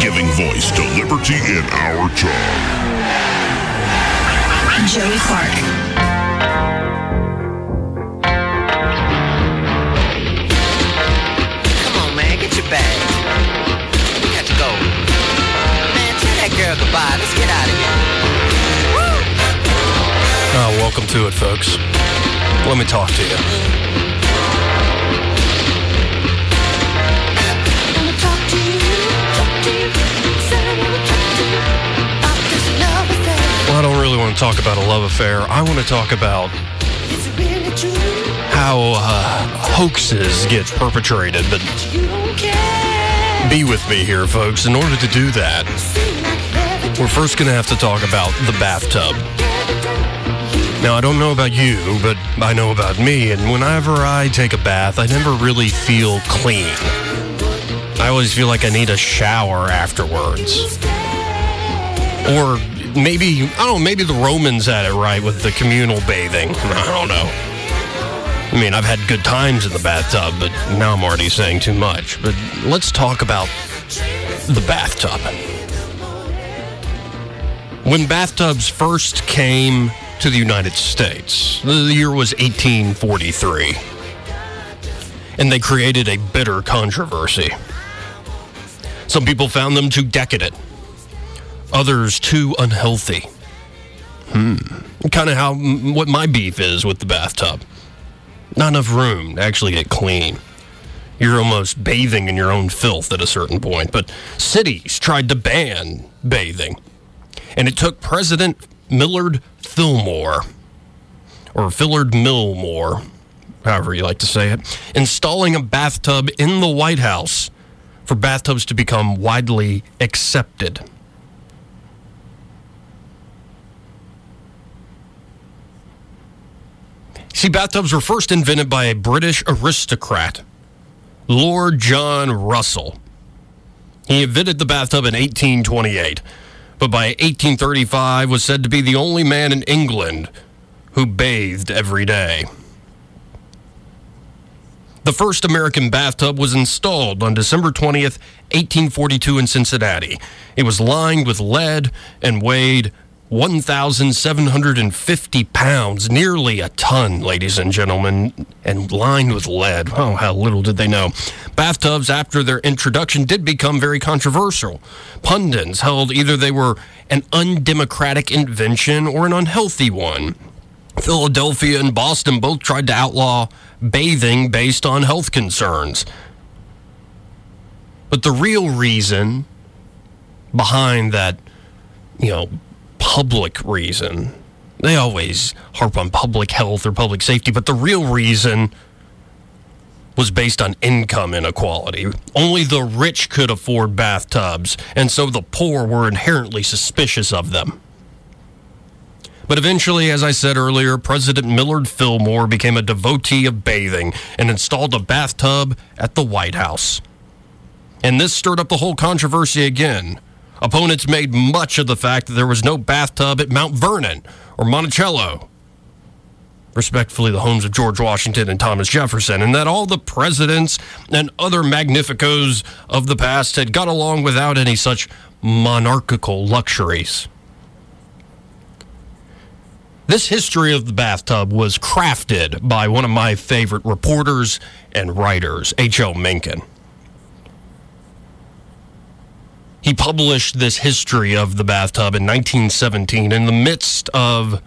Giving voice to liberty in our time. Joey Clark. Come on, man, get your bag. We got to go. Man, tell that girl goodbye. Let's get out of here. Oh, welcome to it, folks. Let me talk to you. I don't really want to talk about a love affair. I want to talk about how uh, hoaxes get perpetrated. But be with me here, folks. In order to do that, we're first going to have to talk about the bathtub. Now, I don't know about you, but I know about me, and whenever I take a bath, I never really feel clean. I always feel like I need a shower afterwards. Or maybe, I don't know, maybe the Romans had it right with the communal bathing. I don't know. I mean, I've had good times in the bathtub, but now I'm already saying too much. But let's talk about the bathtub. When bathtubs first came to the United States, the year was 1843, and they created a bitter controversy. Some people found them too decadent, others too unhealthy. Hmm. Kind of how what my beef is with the bathtub. Not enough room to actually get clean. You're almost bathing in your own filth at a certain point. But cities tried to ban bathing. And it took President Millard Fillmore, or Fillard Millmore, however you like to say it, installing a bathtub in the White House for bathtubs to become widely accepted. See, bathtubs were first invented by a British aristocrat, Lord John Russell. He invented the bathtub in 1828, but by 1835 was said to be the only man in England who bathed every day. The first American bathtub was installed on December 20th, 1842 in Cincinnati. It was lined with lead and weighed 1,750 pounds, nearly a ton, ladies and gentlemen, and lined with lead. Oh, how little did they know. Bathtubs, after their introduction, did become very controversial. Pundits held either they were an undemocratic invention or an unhealthy one. Philadelphia and Boston both tried to outlaw bathing based on health concerns. But the real reason behind that, you know, public reason, they always harp on public health or public safety, but the real reason was based on income inequality. Only the rich could afford bathtubs, and so the poor were inherently suspicious of them. But eventually, as I said earlier, President Millard Fillmore became a devotee of bathing and installed a bathtub at the White House. And this stirred up the whole controversy again. Opponents made much of the fact that there was no bathtub at Mount Vernon or Monticello, respectfully, the homes of George Washington and Thomas Jefferson, and that all the presidents and other magnificos of the past had got along without any such monarchical luxuries. This history of the bathtub was crafted by one of my favorite reporters and writers, H.L. Mencken. He published this history of the bathtub in 1917 in the midst of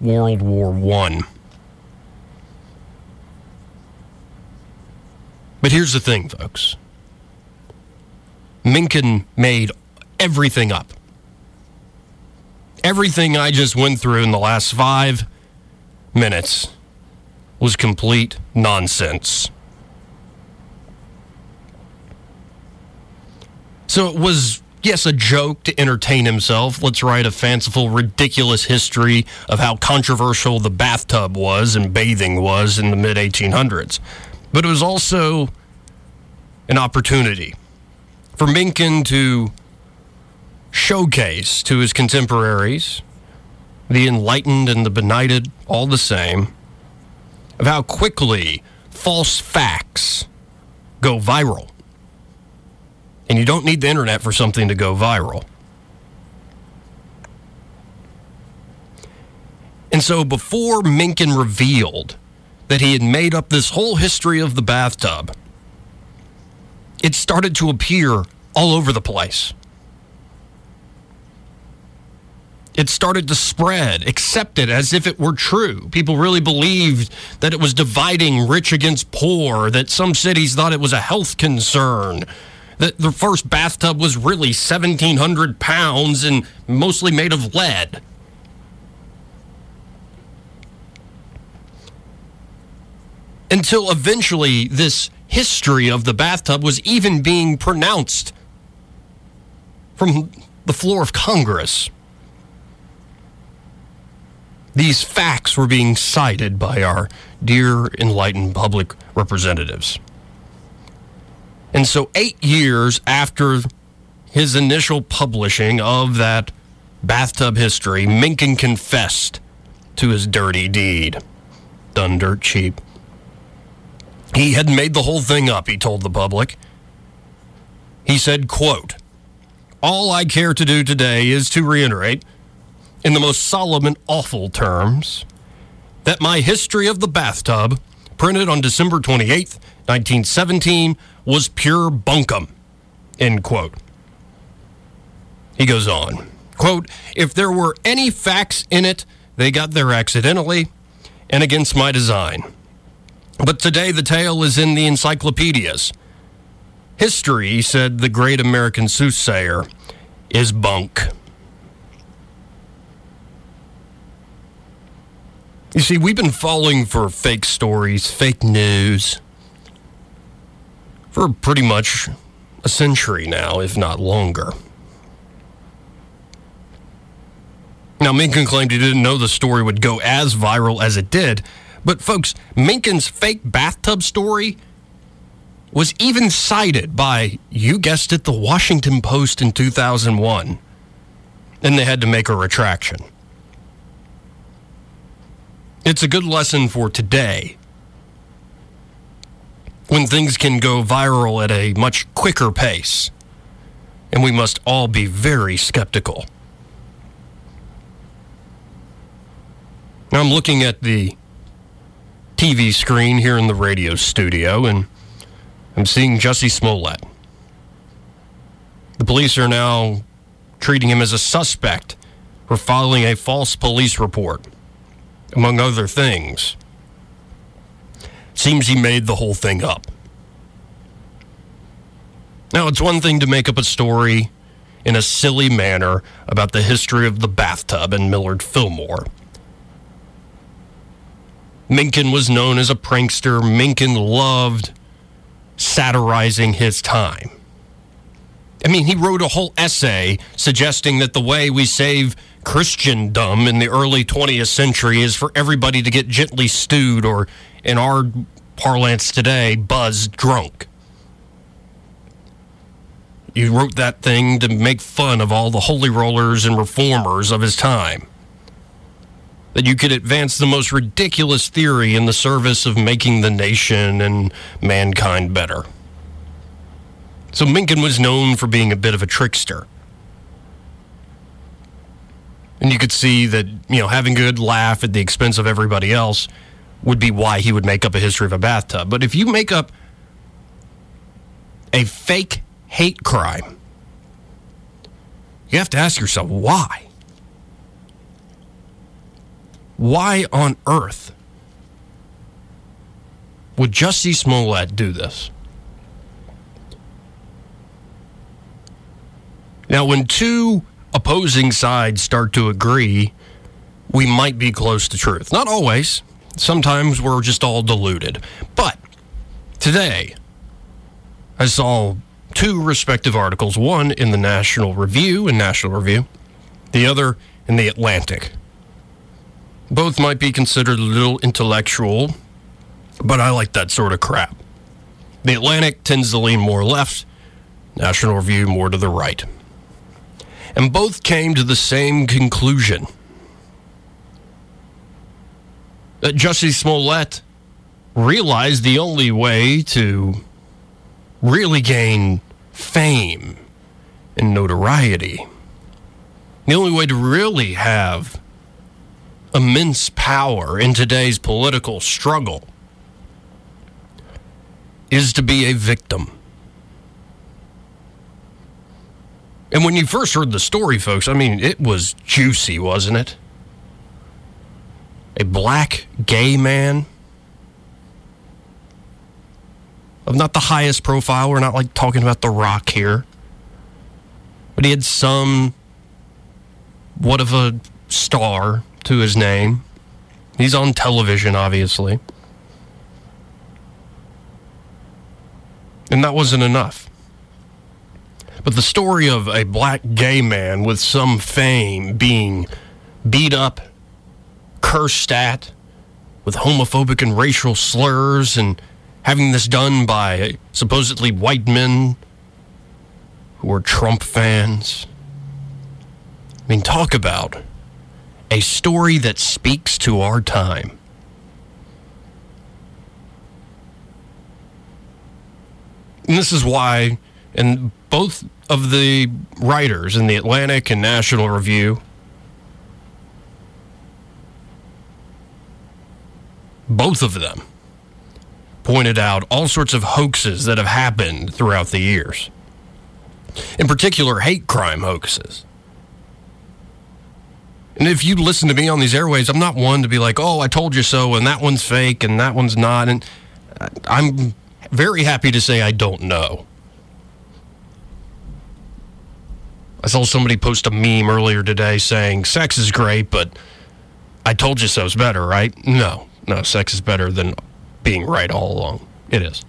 World War I. But here's the thing, folks Mencken made everything up. Everything I just went through in the last five minutes was complete nonsense. So it was yes, a joke to entertain himself. Let's write a fanciful, ridiculous history of how controversial the bathtub was and bathing was in the mid 1800s. But it was also an opportunity for Mencken to showcase to his contemporaries, the enlightened and the benighted, all the same, of how quickly false facts go viral. And you don't need the internet for something to go viral. And so before Mencken revealed that he had made up this whole history of the bathtub, it started to appear all over the place. It started to spread, accepted as if it were true. People really believed that it was dividing rich against poor, that some cities thought it was a health concern, that the first bathtub was really 1,700 pounds and mostly made of lead. Until eventually, this history of the bathtub was even being pronounced from the floor of Congress. These facts were being cited by our dear enlightened public representatives. And so, eight years after his initial publishing of that bathtub history, Mencken confessed to his dirty deed. Done dirt cheap. He had made the whole thing up, he told the public. He said, quote, All I care to do today is to reiterate, in the most solemn and awful terms, that my history of the bathtub, printed on December 28th, 1917, was pure bunkum. End quote. He goes on, quote, If there were any facts in it, they got there accidentally and against my design. But today the tale is in the encyclopedias. History, said the great American soothsayer, is bunk. You see, we've been falling for fake stories, fake news, for pretty much a century now, if not longer. Now, Mencken claimed he didn't know the story would go as viral as it did, but folks, Mencken's fake bathtub story was even cited by, you guessed it, the Washington Post in 2001. And they had to make a retraction. It's a good lesson for today when things can go viral at a much quicker pace. And we must all be very skeptical. Now I'm looking at the TV screen here in the radio studio, and I'm seeing Jussie Smollett. The police are now treating him as a suspect for filing a false police report, among other things. Seems he made the whole thing up. Now, it's one thing to make up a story in a silly manner about the history of the bathtub and Millard Fillmore. Mencken was known as a prankster. Mencken loved satirizing his time. I mean, he wrote a whole essay suggesting that the way we save Christendom in the early 20th century is for everybody to get gently stewed, or in our parlance today, buzzed drunk. He wrote that thing to make fun of all the holy rollers and reformers of his time that you could advance the most ridiculous theory in the service of making the nation and mankind better. So Mencken was known for being a bit of a trickster. And you could see that, you know, having good laugh at the expense of everybody else would be why he would make up a history of a bathtub. But if you make up a fake hate crime, you have to ask yourself why? Why on earth would Jussie Smollett do this? Now, when two opposing sides start to agree, we might be close to truth. Not always. Sometimes we're just all deluded. But today, I saw two respective articles, one in the National Review and National Review, the other in the Atlantic. Both might be considered a little intellectual, but I like that sort of crap. The Atlantic tends to lean more left, National Review more to the right. And both came to the same conclusion that Jussie Smollett realized the only way to really gain fame and notoriety, the only way to really have immense power in today's political struggle is to be a victim. And when you first heard the story, folks, I mean, it was juicy, wasn't it? A black gay man of not the highest profile. We're not like talking about The Rock here. But he had some, what of a star to his name. He's on television, obviously. And that wasn't enough. But the story of a black gay man with some fame being beat up, cursed at, with homophobic and racial slurs, and having this done by supposedly white men who are Trump fans. I mean, talk about a story that speaks to our time. And this is why, and both of the writers in the Atlantic and National Review both of them pointed out all sorts of hoaxes that have happened throughout the years. In particular, hate crime hoaxes. And if you listen to me on these airways, I'm not one to be like, oh, I told you so, and that one's fake, and that one's not. And I'm very happy to say I don't know. I saw somebody post a meme earlier today saying sex is great, but I told you so is better, right? No, no, sex is better than being right all along. It is.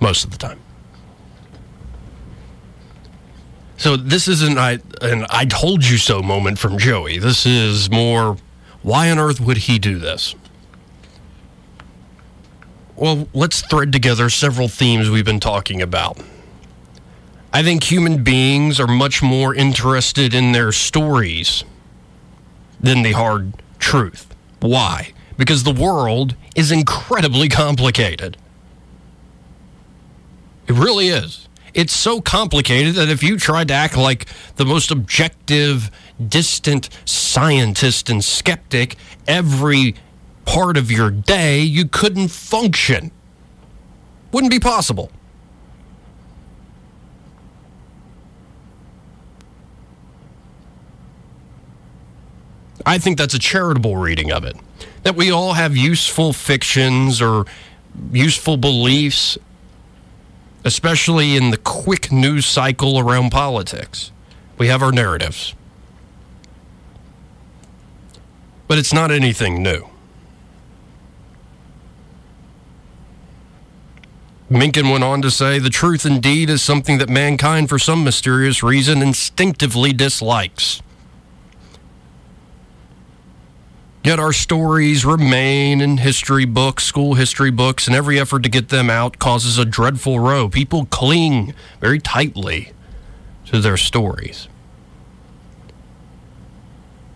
Most of the time. So this isn't I, an I told you so moment from Joey. This is more why on earth would he do this? Well, let's thread together several themes we've been talking about. I think human beings are much more interested in their stories than the hard truth. Why? Because the world is incredibly complicated. It really is. It's so complicated that if you tried to act like the most objective, distant scientist and skeptic every part of your day, you couldn't function. Wouldn't be possible. I think that's a charitable reading of it. That we all have useful fictions or useful beliefs, especially in the quick news cycle around politics. We have our narratives. But it's not anything new. Mencken went on to say the truth indeed is something that mankind, for some mysterious reason, instinctively dislikes. Yet our stories remain in history books, school history books, and every effort to get them out causes a dreadful row. People cling very tightly to their stories.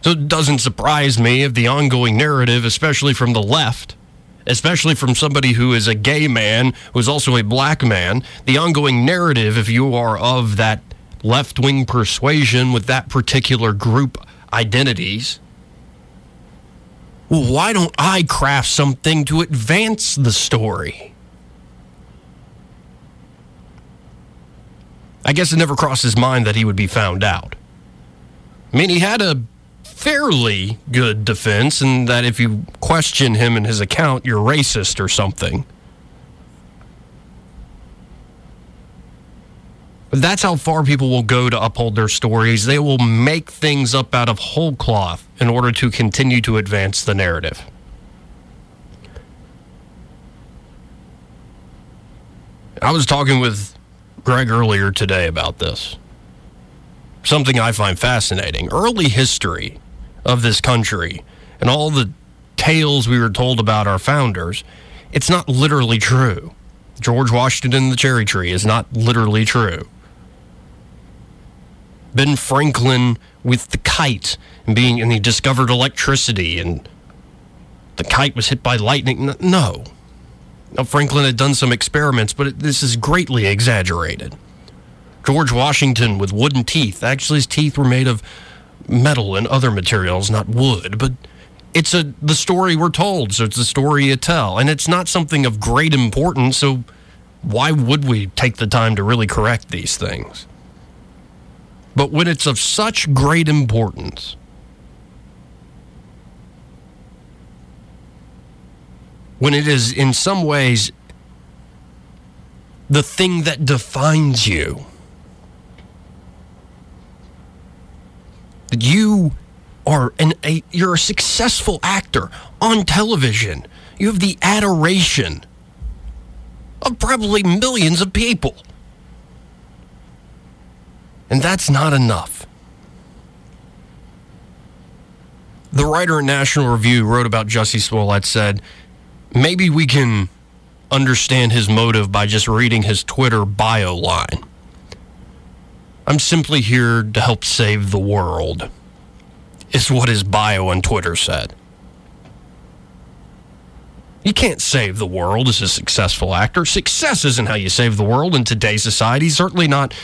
So it doesn't surprise me if the ongoing narrative, especially from the left, especially from somebody who is a gay man, who is also a black man, the ongoing narrative, if you are of that left wing persuasion with that particular group identities, well, why don't I craft something to advance the story? I guess it never crossed his mind that he would be found out. I mean, he had a fairly good defense, and that if you question him and his account, you're racist or something. That's how far people will go to uphold their stories. They will make things up out of whole cloth in order to continue to advance the narrative. I was talking with Greg earlier today about this. Something I find fascinating. Early history of this country and all the tales we were told about our founders, it's not literally true. George Washington and the cherry tree is not literally true. Ben Franklin with the kite and being and he discovered electricity and the kite was hit by lightning. No. Now, Franklin had done some experiments, but it, this is greatly exaggerated. George Washington with wooden teeth. Actually, his teeth were made of metal and other materials, not wood. But it's a the story we're told, so it's the story you tell, and it's not something of great importance. So why would we take the time to really correct these things? But when it's of such great importance, when it is in some ways the thing that defines you, that you are an a, you're a successful actor on television. You have the adoration of probably millions of people. And that's not enough. The writer in National Review wrote about Jussie Smollett said, maybe we can understand his motive by just reading his Twitter bio line. I'm simply here to help save the world, is what his bio on Twitter said. You can't save the world as a successful actor. Success isn't how you save the world in today's society, certainly not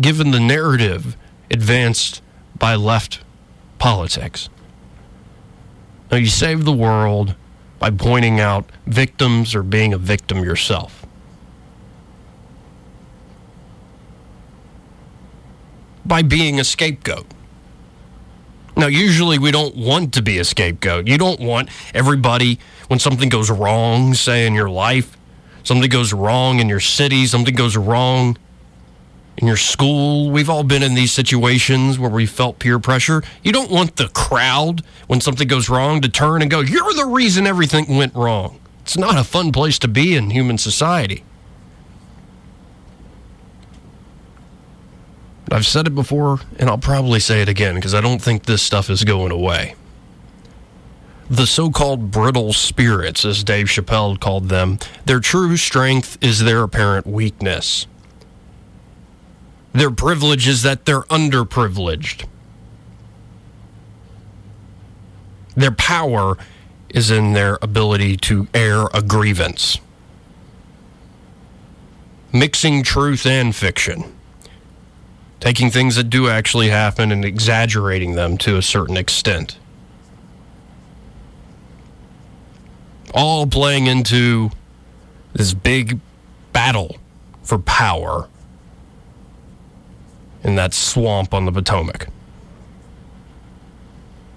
given the narrative advanced by left politics. Now, you save the world by pointing out victims or being a victim yourself. By being a scapegoat. Now, usually we don't want to be a scapegoat. You don't want everybody, when something goes wrong, say in your life, something goes wrong in your city, something goes wrong in your school. We've all been in these situations where we felt peer pressure. You don't want the crowd, when something goes wrong, to turn and go, You're the reason everything went wrong. It's not a fun place to be in human society. I've said it before, and I'll probably say it again because I don't think this stuff is going away. The so called brittle spirits, as Dave Chappelle called them, their true strength is their apparent weakness. Their privilege is that they're underprivileged. Their power is in their ability to air a grievance. Mixing truth and fiction. Taking things that do actually happen and exaggerating them to a certain extent. All playing into this big battle for power in that swamp on the Potomac.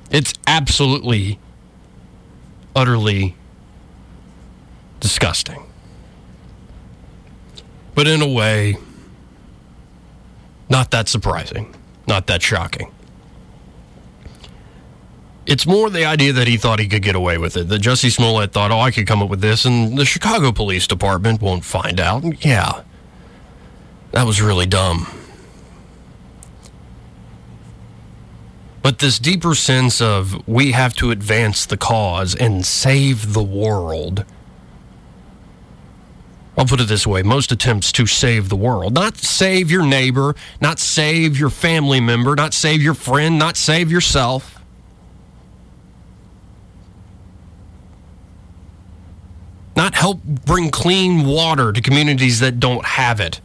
It's absolutely, utterly disgusting. But in a way, not that surprising, not that shocking. It's more the idea that he thought he could get away with it. That Jussie Smollett thought, oh, I could come up with this, and the Chicago Police Department won't find out. Yeah, that was really dumb. But this deeper sense of we have to advance the cause and save the world. I'll put it this way most attempts to save the world, not save your neighbor, not save your family member, not save your friend, not save yourself. Not help bring clean water to communities that don't have it,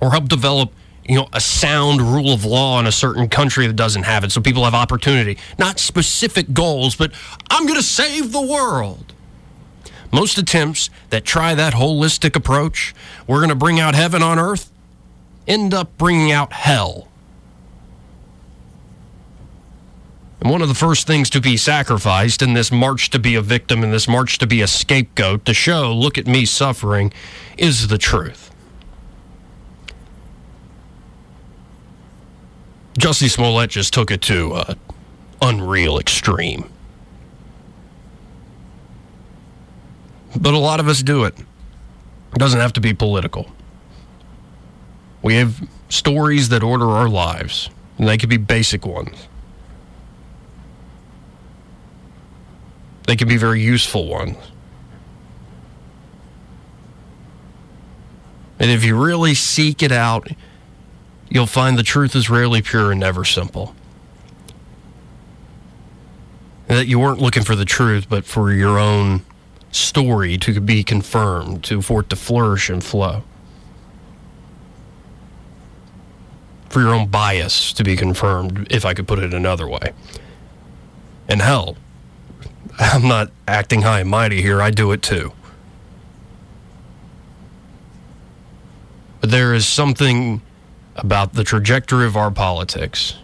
or help develop you know, a sound rule of law in a certain country that doesn't have it, so people have opportunity. Not specific goals, but I'm going to save the world. Most attempts that try that holistic approach, we're going to bring out heaven on earth, end up bringing out hell. And one of the first things to be sacrificed in this march to be a victim, in this march to be a scapegoat, to show, look at me suffering, is the truth. Jussie Smollett just took it to an unreal extreme. But a lot of us do it. It doesn't have to be political. We have stories that order our lives, and they could be basic ones. They can be very useful ones. And if you really seek it out, you'll find the truth is rarely pure and never simple. That you weren't looking for the truth, but for your own story to be confirmed, to for it to flourish and flow. For your own bias to be confirmed, if I could put it another way. And hell, I'm not acting high and mighty here, I do it too. But there is something about the trajectory of our politics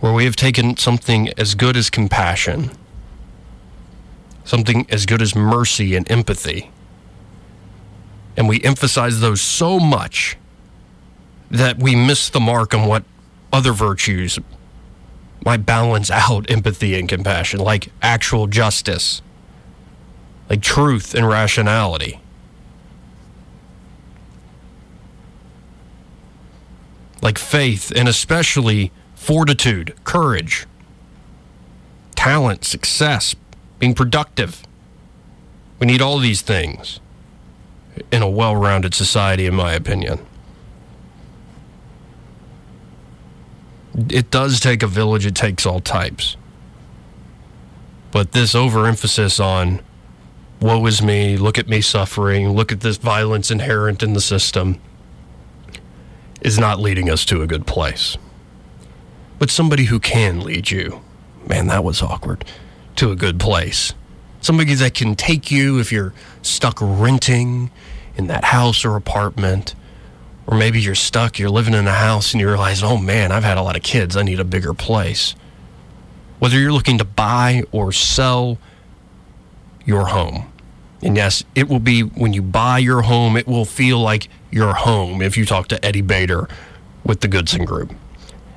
where we have taken something as good as compassion, something as good as mercy and empathy, and we emphasize those so much that we miss the mark on what other virtues might balance out empathy and compassion, like actual justice, like truth and rationality. Like faith and especially fortitude, courage, talent, success, being productive. We need all these things in a well rounded society, in my opinion. It does take a village, it takes all types. But this overemphasis on woe is me, look at me suffering, look at this violence inherent in the system is not leading us to a good place. But somebody who can lead you, man, that was awkward, to a good place. Somebody that can take you if you're stuck renting in that house or apartment, or maybe you're stuck, you're living in a house and you realize, oh man, I've had a lot of kids, I need a bigger place. Whether you're looking to buy or sell your home. And yes, it will be when you buy your home, it will feel like your home if you talk to Eddie Bader with the Goodson Group.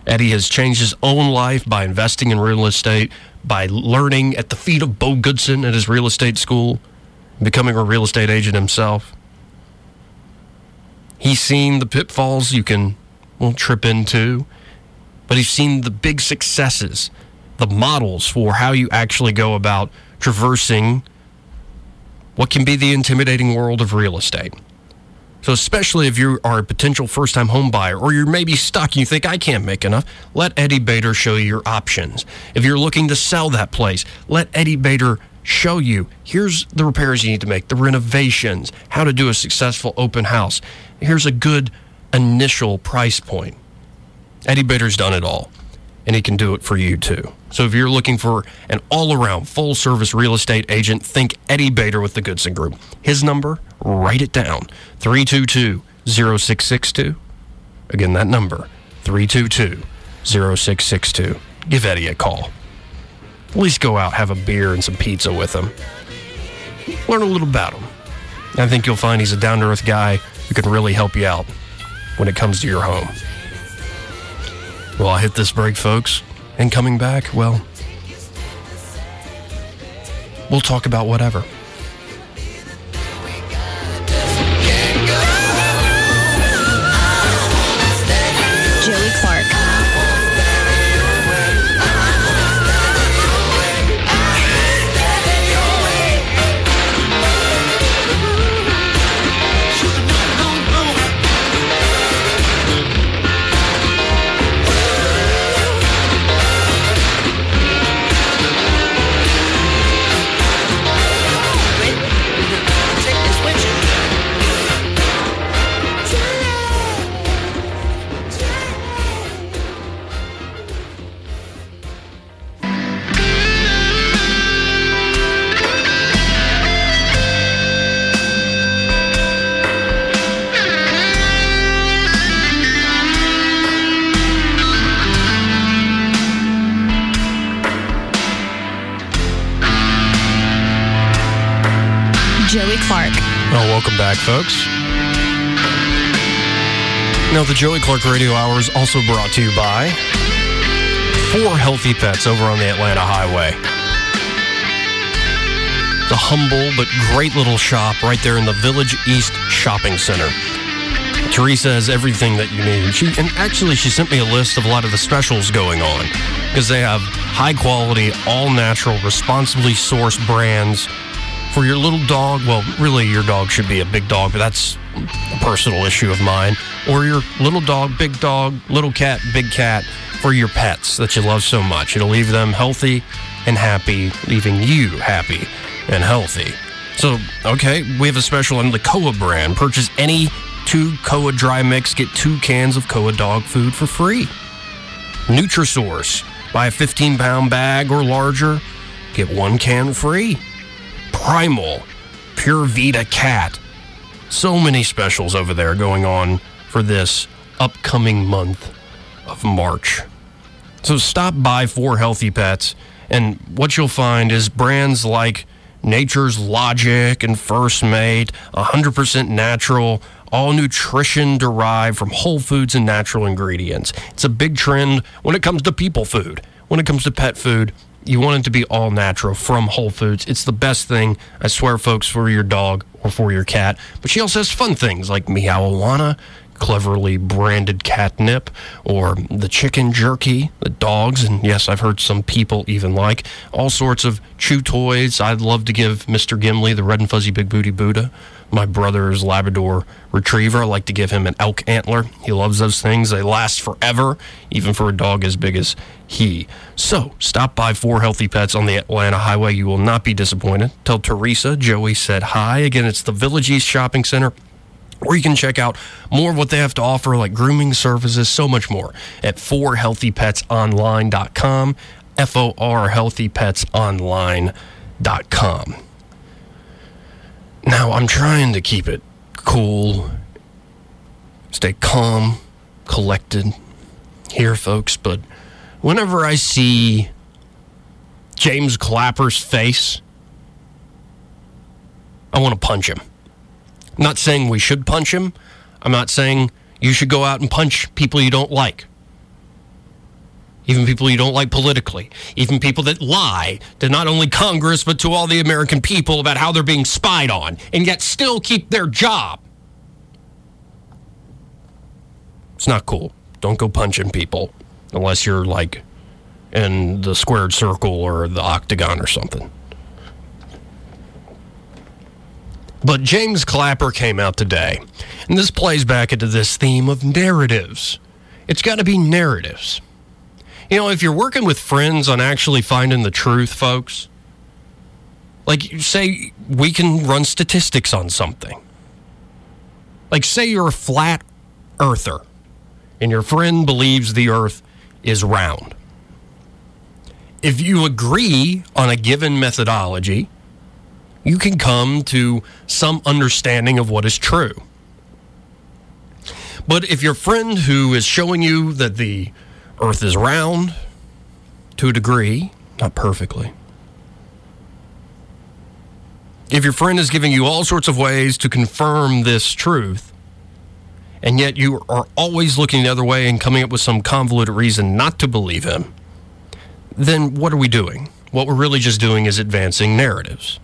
Eddie has changed his own life by investing in real estate, by learning at the feet of Bo Goodson at his real estate school, becoming a real estate agent himself. He's seen the pitfalls you can well, trip into, but he's seen the big successes, the models for how you actually go about traversing what can be the intimidating world of real estate. So, especially if you are a potential first time home buyer or you're maybe stuck and you think, I can't make enough, let Eddie Bader show you your options. If you're looking to sell that place, let Eddie Bader show you here's the repairs you need to make, the renovations, how to do a successful open house. Here's a good initial price point. Eddie Bader's done it all, and he can do it for you too. So if you're looking for an all around full service real estate agent, think Eddie Bader with the Goodson Group. His number, write it down 322 0662. Again, that number 322 0662. Give Eddie a call. At least go out, have a beer and some pizza with him. Learn a little about him. I think you'll find he's a down to earth guy who can really help you out when it comes to your home. Well, I'll hit this break, folks. And coming back, well, we'll talk about whatever. Folks. Now, the Joey Clark Radio Hour is also brought to you by Four Healthy Pets over on the Atlanta Highway. The humble but great little shop right there in the Village East Shopping Center. Teresa has everything that you need. She and actually she sent me a list of a lot of the specials going on because they have high quality, all natural, responsibly sourced brands for your little dog. Well, really, your dog should be a big dog, but that's a personal issue of mine. Or your little dog, big dog, little cat, big cat for your pets that you love so much. It'll leave them healthy and happy, leaving you happy and healthy. So, okay, we have a special on the Koa brand. Purchase any two Koa dry mix, get two cans of Koa dog food for free. Nutrisource, buy a 15 pound bag or larger, get one can free. Primal, Pure Vita Cat. So many specials over there going on for this upcoming month of March. So stop by Four Healthy Pets, and what you'll find is brands like Nature's Logic and First Mate, 100% natural, all nutrition derived from whole foods and natural ingredients. It's a big trend when it comes to people food. When it comes to pet food, you want it to be all natural from Whole Foods. It's the best thing, I swear, folks, for your dog or for your cat. But she also has fun things like Meow cleverly branded catnip, or the chicken jerky the dogs, and yes, I've heard some people even like, all sorts of chew toys. I'd love to give Mr. Gimli the red and fuzzy big booty Buddha my brother's Labrador retriever. I like to give him an elk antler. He loves those things. They last forever, even for a dog as big as he. So stop by Four Healthy Pets on the Atlanta Highway. You will not be disappointed. Tell Teresa Joey said hi. Again, it's the Village East Shopping Center. Or you can check out more of what they have to offer, like grooming services, so much more, at 4healthypetsonline.com, F O R healthypetsonline.com. Now, I'm trying to keep it cool, stay calm, collected here, folks, but whenever I see James Clapper's face, I want to punch him. I'm not saying we should punch him. I'm not saying you should go out and punch people you don't like even people you don't like politically, even people that lie to not only Congress, but to all the American people about how they're being spied on, and yet still keep their job. It's not cool. Don't go punching people unless you're like in the squared circle or the octagon or something. But James Clapper came out today, and this plays back into this theme of narratives. It's got to be narratives. You know, if you're working with friends on actually finding the truth, folks, like say we can run statistics on something. Like say you're a flat earther and your friend believes the earth is round. If you agree on a given methodology, you can come to some understanding of what is true. But if your friend who is showing you that the Earth is round to a degree, not perfectly. If your friend is giving you all sorts of ways to confirm this truth, and yet you are always looking the other way and coming up with some convoluted reason not to believe him, then what are we doing? What we're really just doing is advancing narratives.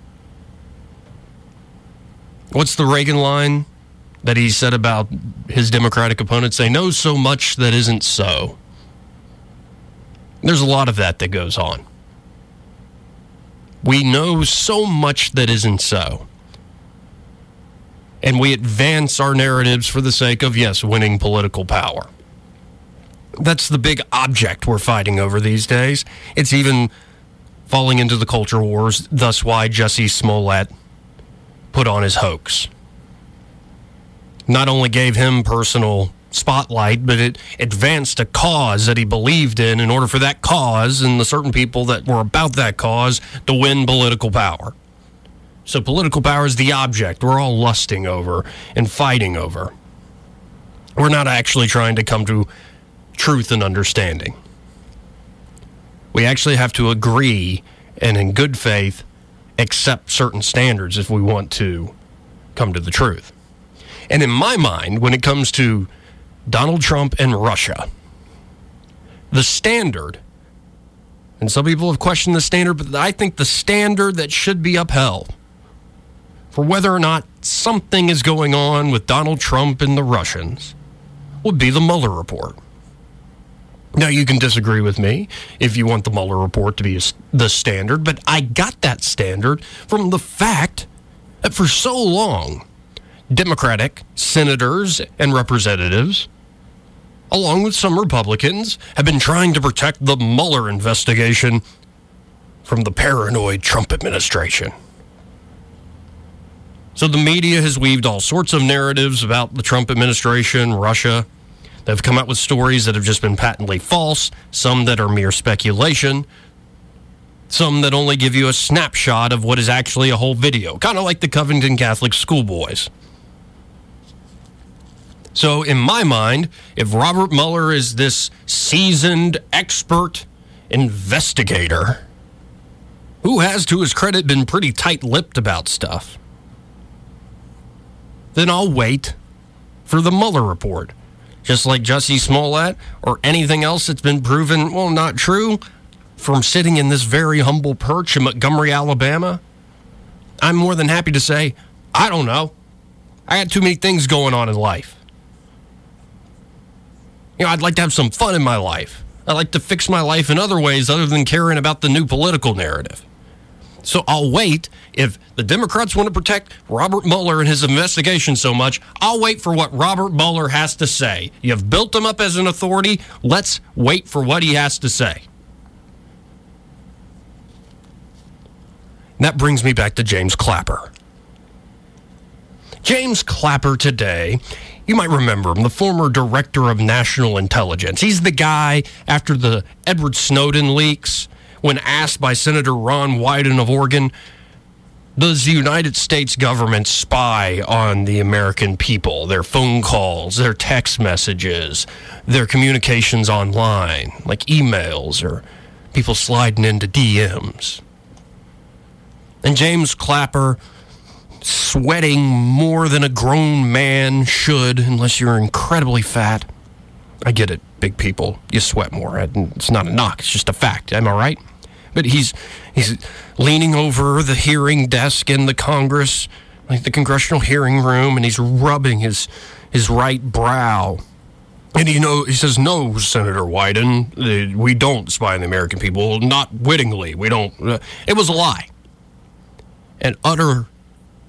What's the Reagan line that he said about his Democratic opponents? They know so much that isn't so. There's a lot of that that goes on. We know so much that isn't so. And we advance our narratives for the sake of, yes, winning political power. That's the big object we're fighting over these days. It's even falling into the culture wars, thus, why Jussie Smollett put on his hoax. Not only gave him personal spotlight, but it advanced a cause that he believed in in order for that cause and the certain people that were about that cause to win political power. So political power is the object we're all lusting over and fighting over. We're not actually trying to come to truth and understanding. We actually have to agree and in good faith accept certain standards if we want to come to the truth. And in my mind, when it comes to Donald Trump and Russia. The standard, and some people have questioned the standard, but I think the standard that should be upheld for whether or not something is going on with Donald Trump and the Russians would be the Mueller report. Now, you can disagree with me if you want the Mueller report to be the standard, but I got that standard from the fact that for so long, Democratic senators and representatives, along with some Republicans, have been trying to protect the Mueller investigation from the paranoid Trump administration. So the media has weaved all sorts of narratives about the Trump administration, Russia. They've come out with stories that have just been patently false, some that are mere speculation, some that only give you a snapshot of what is actually a whole video, kind of like the Covington Catholic schoolboys. So, in my mind, if Robert Mueller is this seasoned expert investigator who has, to his credit, been pretty tight lipped about stuff, then I'll wait for the Mueller report. Just like Jussie Smollett or anything else that's been proven, well, not true, from sitting in this very humble perch in Montgomery, Alabama. I'm more than happy to say, I don't know. I got too many things going on in life. You know, I'd like to have some fun in my life. I'd like to fix my life in other ways other than caring about the new political narrative. So I'll wait. If the Democrats want to protect Robert Mueller and his investigation so much, I'll wait for what Robert Mueller has to say. You've built him up as an authority. Let's wait for what he has to say. And that brings me back to James Clapper. James Clapper today, you might remember him, the former director of national intelligence. He's the guy after the Edward Snowden leaks when asked by Senator Ron Wyden of Oregon, does the United States government spy on the American people, their phone calls, their text messages, their communications online, like emails or people sliding into DMs? And James Clapper, sweating more than a grown man should, unless you're incredibly fat. I get it, big people, you sweat more. It's not a knock, it's just a fact. Am I right? But he's he's leaning over the hearing desk in the Congress, like the congressional hearing room, and he's rubbing his his right brow. And you know, he says, "No, Senator Wyden, uh, we don't spy on the American people. Not wittingly. We don't." Uh, it was a lie, an utter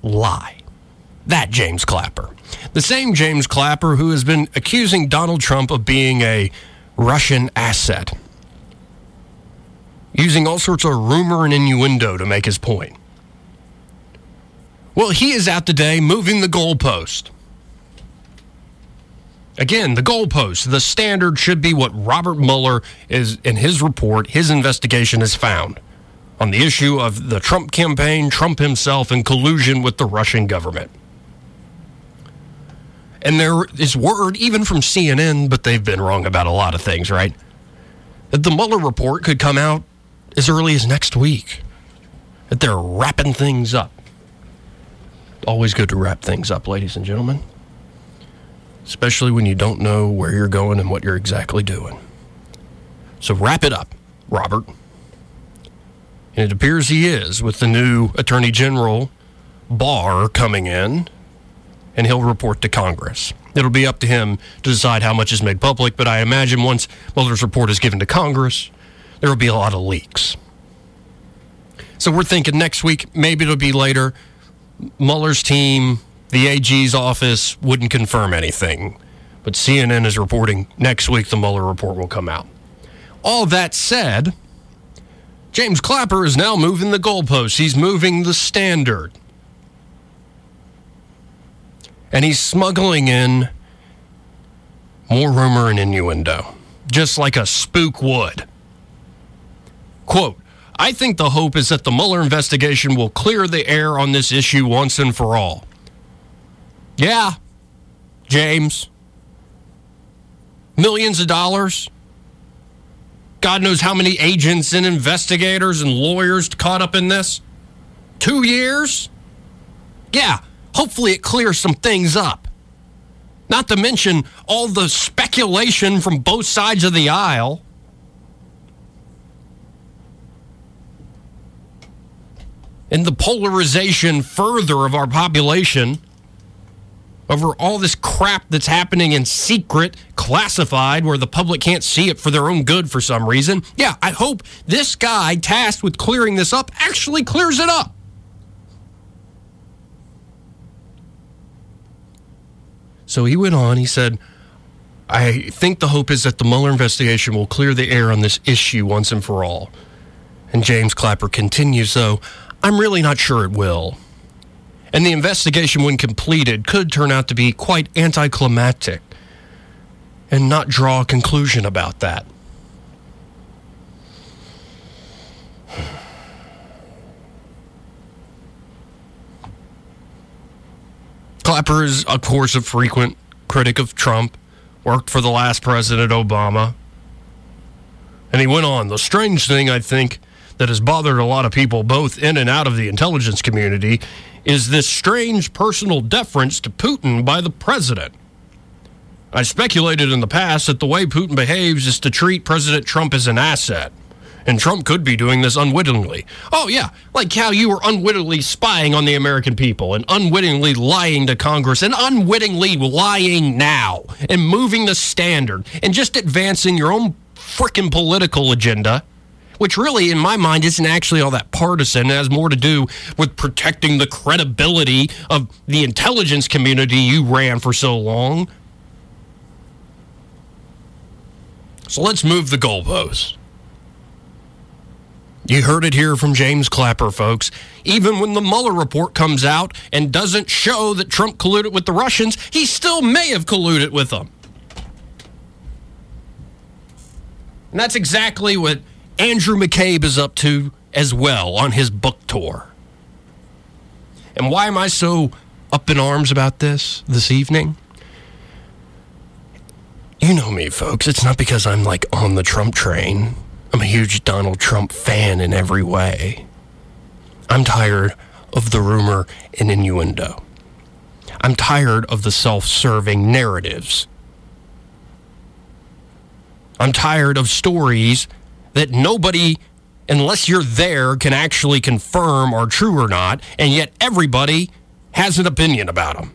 lie. That James Clapper, the same James Clapper who has been accusing Donald Trump of being a Russian asset using all sorts of rumor and innuendo to make his point. Well, he is out today moving the goalpost. Again, the goalpost, the standard should be what Robert Mueller is in his report, his investigation has found on the issue of the Trump campaign, Trump himself, and collusion with the Russian government. And there is word, even from CNN, but they've been wrong about a lot of things, right? That the Mueller report could come out as early as next week. That they're wrapping things up. Always good to wrap things up, ladies and gentlemen. Especially when you don't know where you're going and what you're exactly doing. So wrap it up, Robert. And it appears he is with the new Attorney General Barr coming in, and he'll report to Congress. It'll be up to him to decide how much is made public, but I imagine once Mueller's report is given to Congress, there will be a lot of leaks. So we're thinking next week, maybe it'll be later. Mueller's team, the AG's office wouldn't confirm anything. But CNN is reporting next week the Mueller report will come out. All that said, James Clapper is now moving the goalposts. He's moving the standard. And he's smuggling in more rumor and innuendo, just like a spook would. Quote, I think the hope is that the Mueller investigation will clear the air on this issue once and for all. Yeah, James. Millions of dollars. God knows how many agents and investigators and lawyers caught up in this. Two years? Yeah, hopefully it clears some things up. Not to mention all the speculation from both sides of the aisle. and the polarization further of our population over all this crap that's happening in secret, classified, where the public can't see it for their own good for some reason. Yeah, I hope this guy tasked with clearing this up actually clears it up. So he went on, he said, I think the hope is that the Mueller investigation will clear the air on this issue once and for all. And James Clapper continues, though, I'm really not sure it will. And the investigation, when completed, could turn out to be quite anticlimactic and not draw a conclusion about that. Clapper is, of course, a frequent critic of Trump, worked for the last President Obama. And he went on. The strange thing, I think, that has bothered a lot of people, both in and out of the intelligence community, is this strange personal deference to Putin by the president. I speculated in the past that the way Putin behaves is to treat President Trump as an asset. And Trump could be doing this unwittingly. Oh, yeah, like how you were unwittingly spying on the American people and unwittingly lying to Congress and unwittingly lying now and moving the standard and just advancing your own freaking political agenda which really, in my mind, isn't actually all that partisan. It has more to do with protecting the credibility of the intelligence community you ran for so long. So let's move the goalposts. You heard it here from James Clapper, folks. Even when the Mueller report comes out and doesn't show that Trump colluded with the Russians, he still may have colluded with them. And that's exactly what Andrew McCabe is up to as well on his book tour. And why am I so up in arms about this this evening? You know me, folks. It's not because I'm like on the Trump train. I'm a huge Donald Trump fan in every way. I'm tired of the rumor and innuendo. I'm tired of the self serving narratives. I'm tired of stories that nobody, unless you're there, can actually confirm are true or not, and yet everybody has an opinion about them.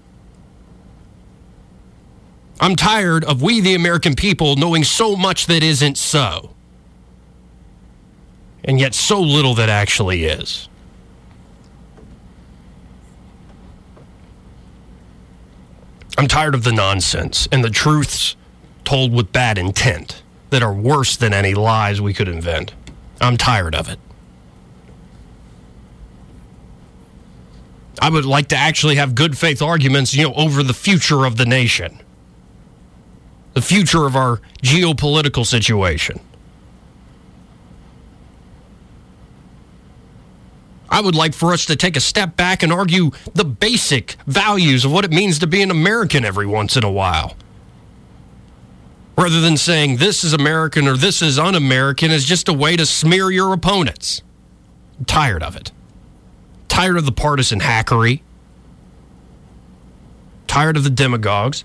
I'm tired of we, the American people, knowing so much that isn't so, and yet so little that actually is. I'm tired of the nonsense and the truths told with bad intent that are worse than any lies we could invent. I'm tired of it. I would like to actually have good faith arguments, you know, over the future of the nation, the future of our geopolitical situation. I would like for us to take a step back and argue the basic values of what it means to be an American every once in a while rather than saying this is American or this is un American is just a way to smear your opponents. I'm tired of it. Tired of the partisan hackery. Tired of the demagogues.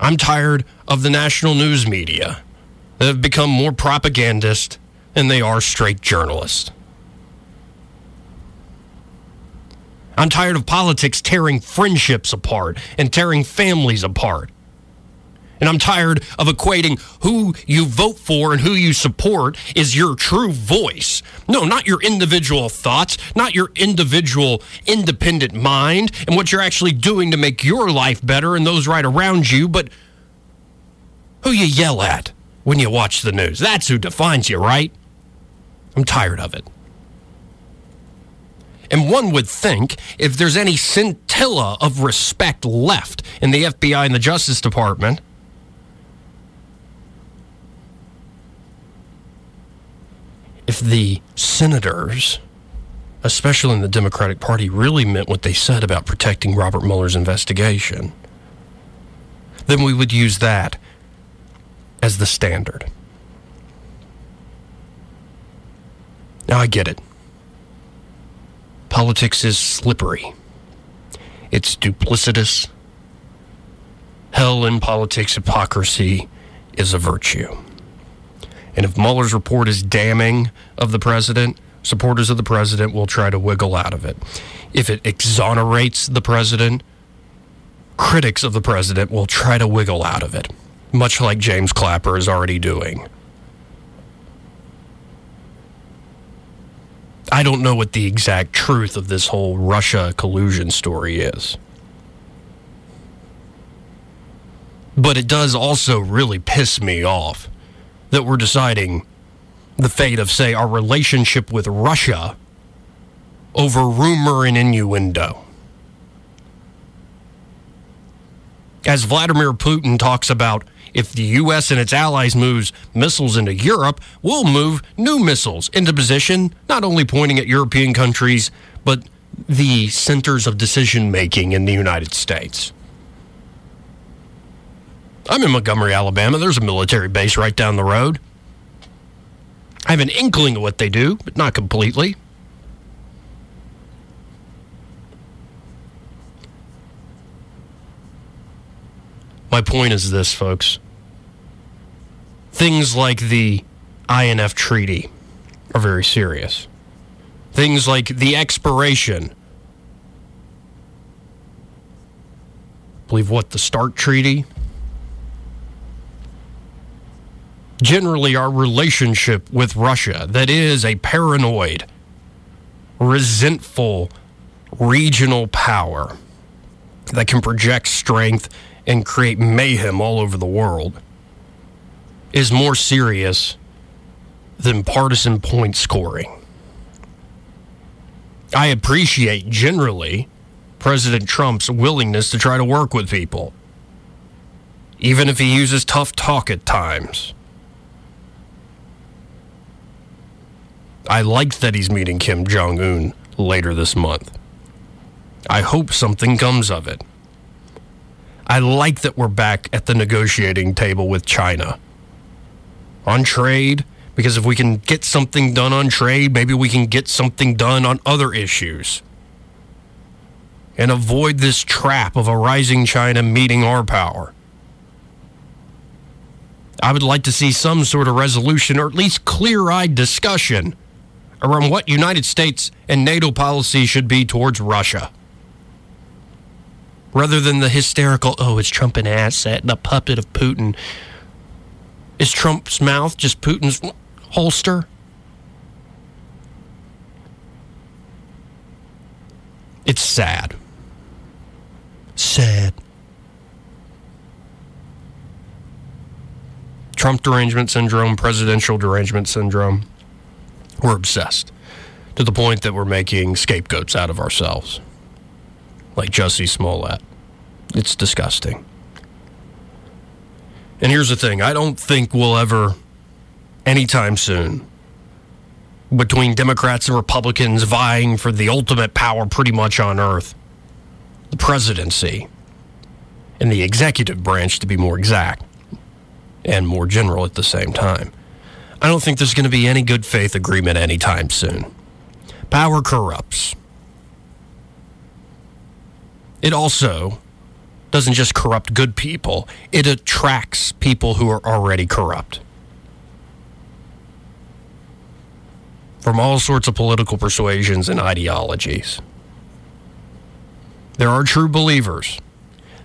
I'm tired of the national news media that have become more propagandist than they are straight journalists. I'm tired of politics tearing friendships apart and tearing families apart. And I'm tired of equating who you vote for and who you support is your true voice. No, not your individual thoughts, not your individual independent mind and what you're actually doing to make your life better and those right around you, but who you yell at when you watch the news. That's who defines you, right? I'm tired of it. And one would think if there's any scintilla of respect left in the FBI and the Justice Department, if the senators, especially in the Democratic Party, really meant what they said about protecting Robert Mueller's investigation, then we would use that as the standard. Now, I get it. Politics is slippery, it's duplicitous. Hell in politics, hypocrisy is a virtue. And if Mueller's report is damning of the president, supporters of the president will try to wiggle out of it. If it exonerates the president, critics of the president will try to wiggle out of it, much like James Clapper is already doing. I don't know what the exact truth of this whole Russia collusion story is. But it does also really piss me off that we're deciding the fate of, say, our relationship with Russia over rumor and innuendo. As Vladimir Putin talks about, if the U.S. and its allies moves missiles into Europe, we'll move new missiles into position, not only pointing at European countries, but the centers of decision making in the United States. I'm in Montgomery, Alabama. There's a military base right down the road. I have an inkling of what they do, but not completely. My point is this, folks. Things like the INF Treaty are very serious. Things like the expiration, believe what, the START Treaty? Generally, our relationship with Russia, that is a paranoid, resentful regional power that can project strength and create mayhem all over the world is more serious than partisan point scoring. I appreciate generally President Trump's willingness to try to work with people, even if he uses tough talk at times. I like that he's meeting Kim Jong un later this month. I hope something comes of it. I like that we're back at the negotiating table with China on trade, because if we can get something done on trade, maybe we can get something done on other issues and avoid this trap of a rising China meeting our power. I would like to see some sort of resolution or at least clear eyed discussion around what United States and NATO policy should be towards Russia. Rather than the hysterical, oh, it's Trump an asset a puppet of Putin. Is Trump's mouth just Putin's holster? It's sad. Sad. Trump derangement syndrome, presidential derangement syndrome. We're obsessed to the point that we're making scapegoats out of ourselves, like Jussie Smollett. It's disgusting. And here's the thing I don't think we'll ever, anytime soon, between Democrats and Republicans vying for the ultimate power pretty much on earth, the presidency, and the executive branch to be more exact and more general at the same time. I don't think there's going to be any good faith agreement anytime soon. Power corrupts. It also doesn't just corrupt good people, it attracts people who are already corrupt. From all sorts of political persuasions and ideologies. There are true believers,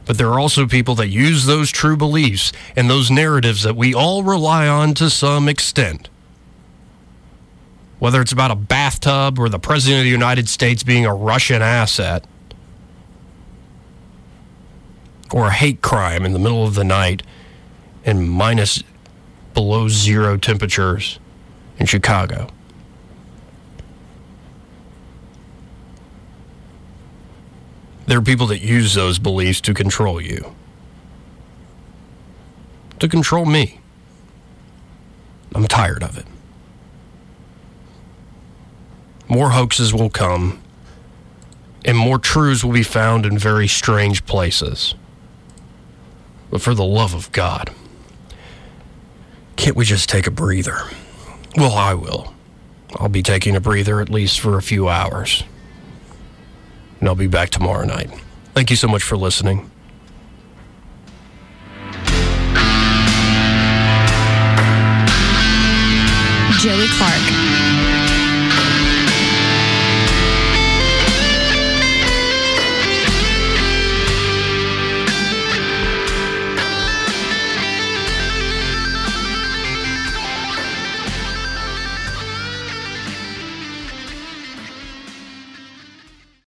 but there are also people that use those true beliefs and those narratives that we all rely on to some extent. Whether it's about a bathtub or the President of the United States being a Russian asset or a hate crime in the middle of the night in minus below zero temperatures in Chicago. There are people that use those beliefs to control you, to control me. I'm tired of it. More hoaxes will come, and more truths will be found in very strange places. But for the love of God, can't we just take a breather? Well, I will. I'll be taking a breather at least for a few hours. And I'll be back tomorrow night. Thank you so much for listening. Joey Clark.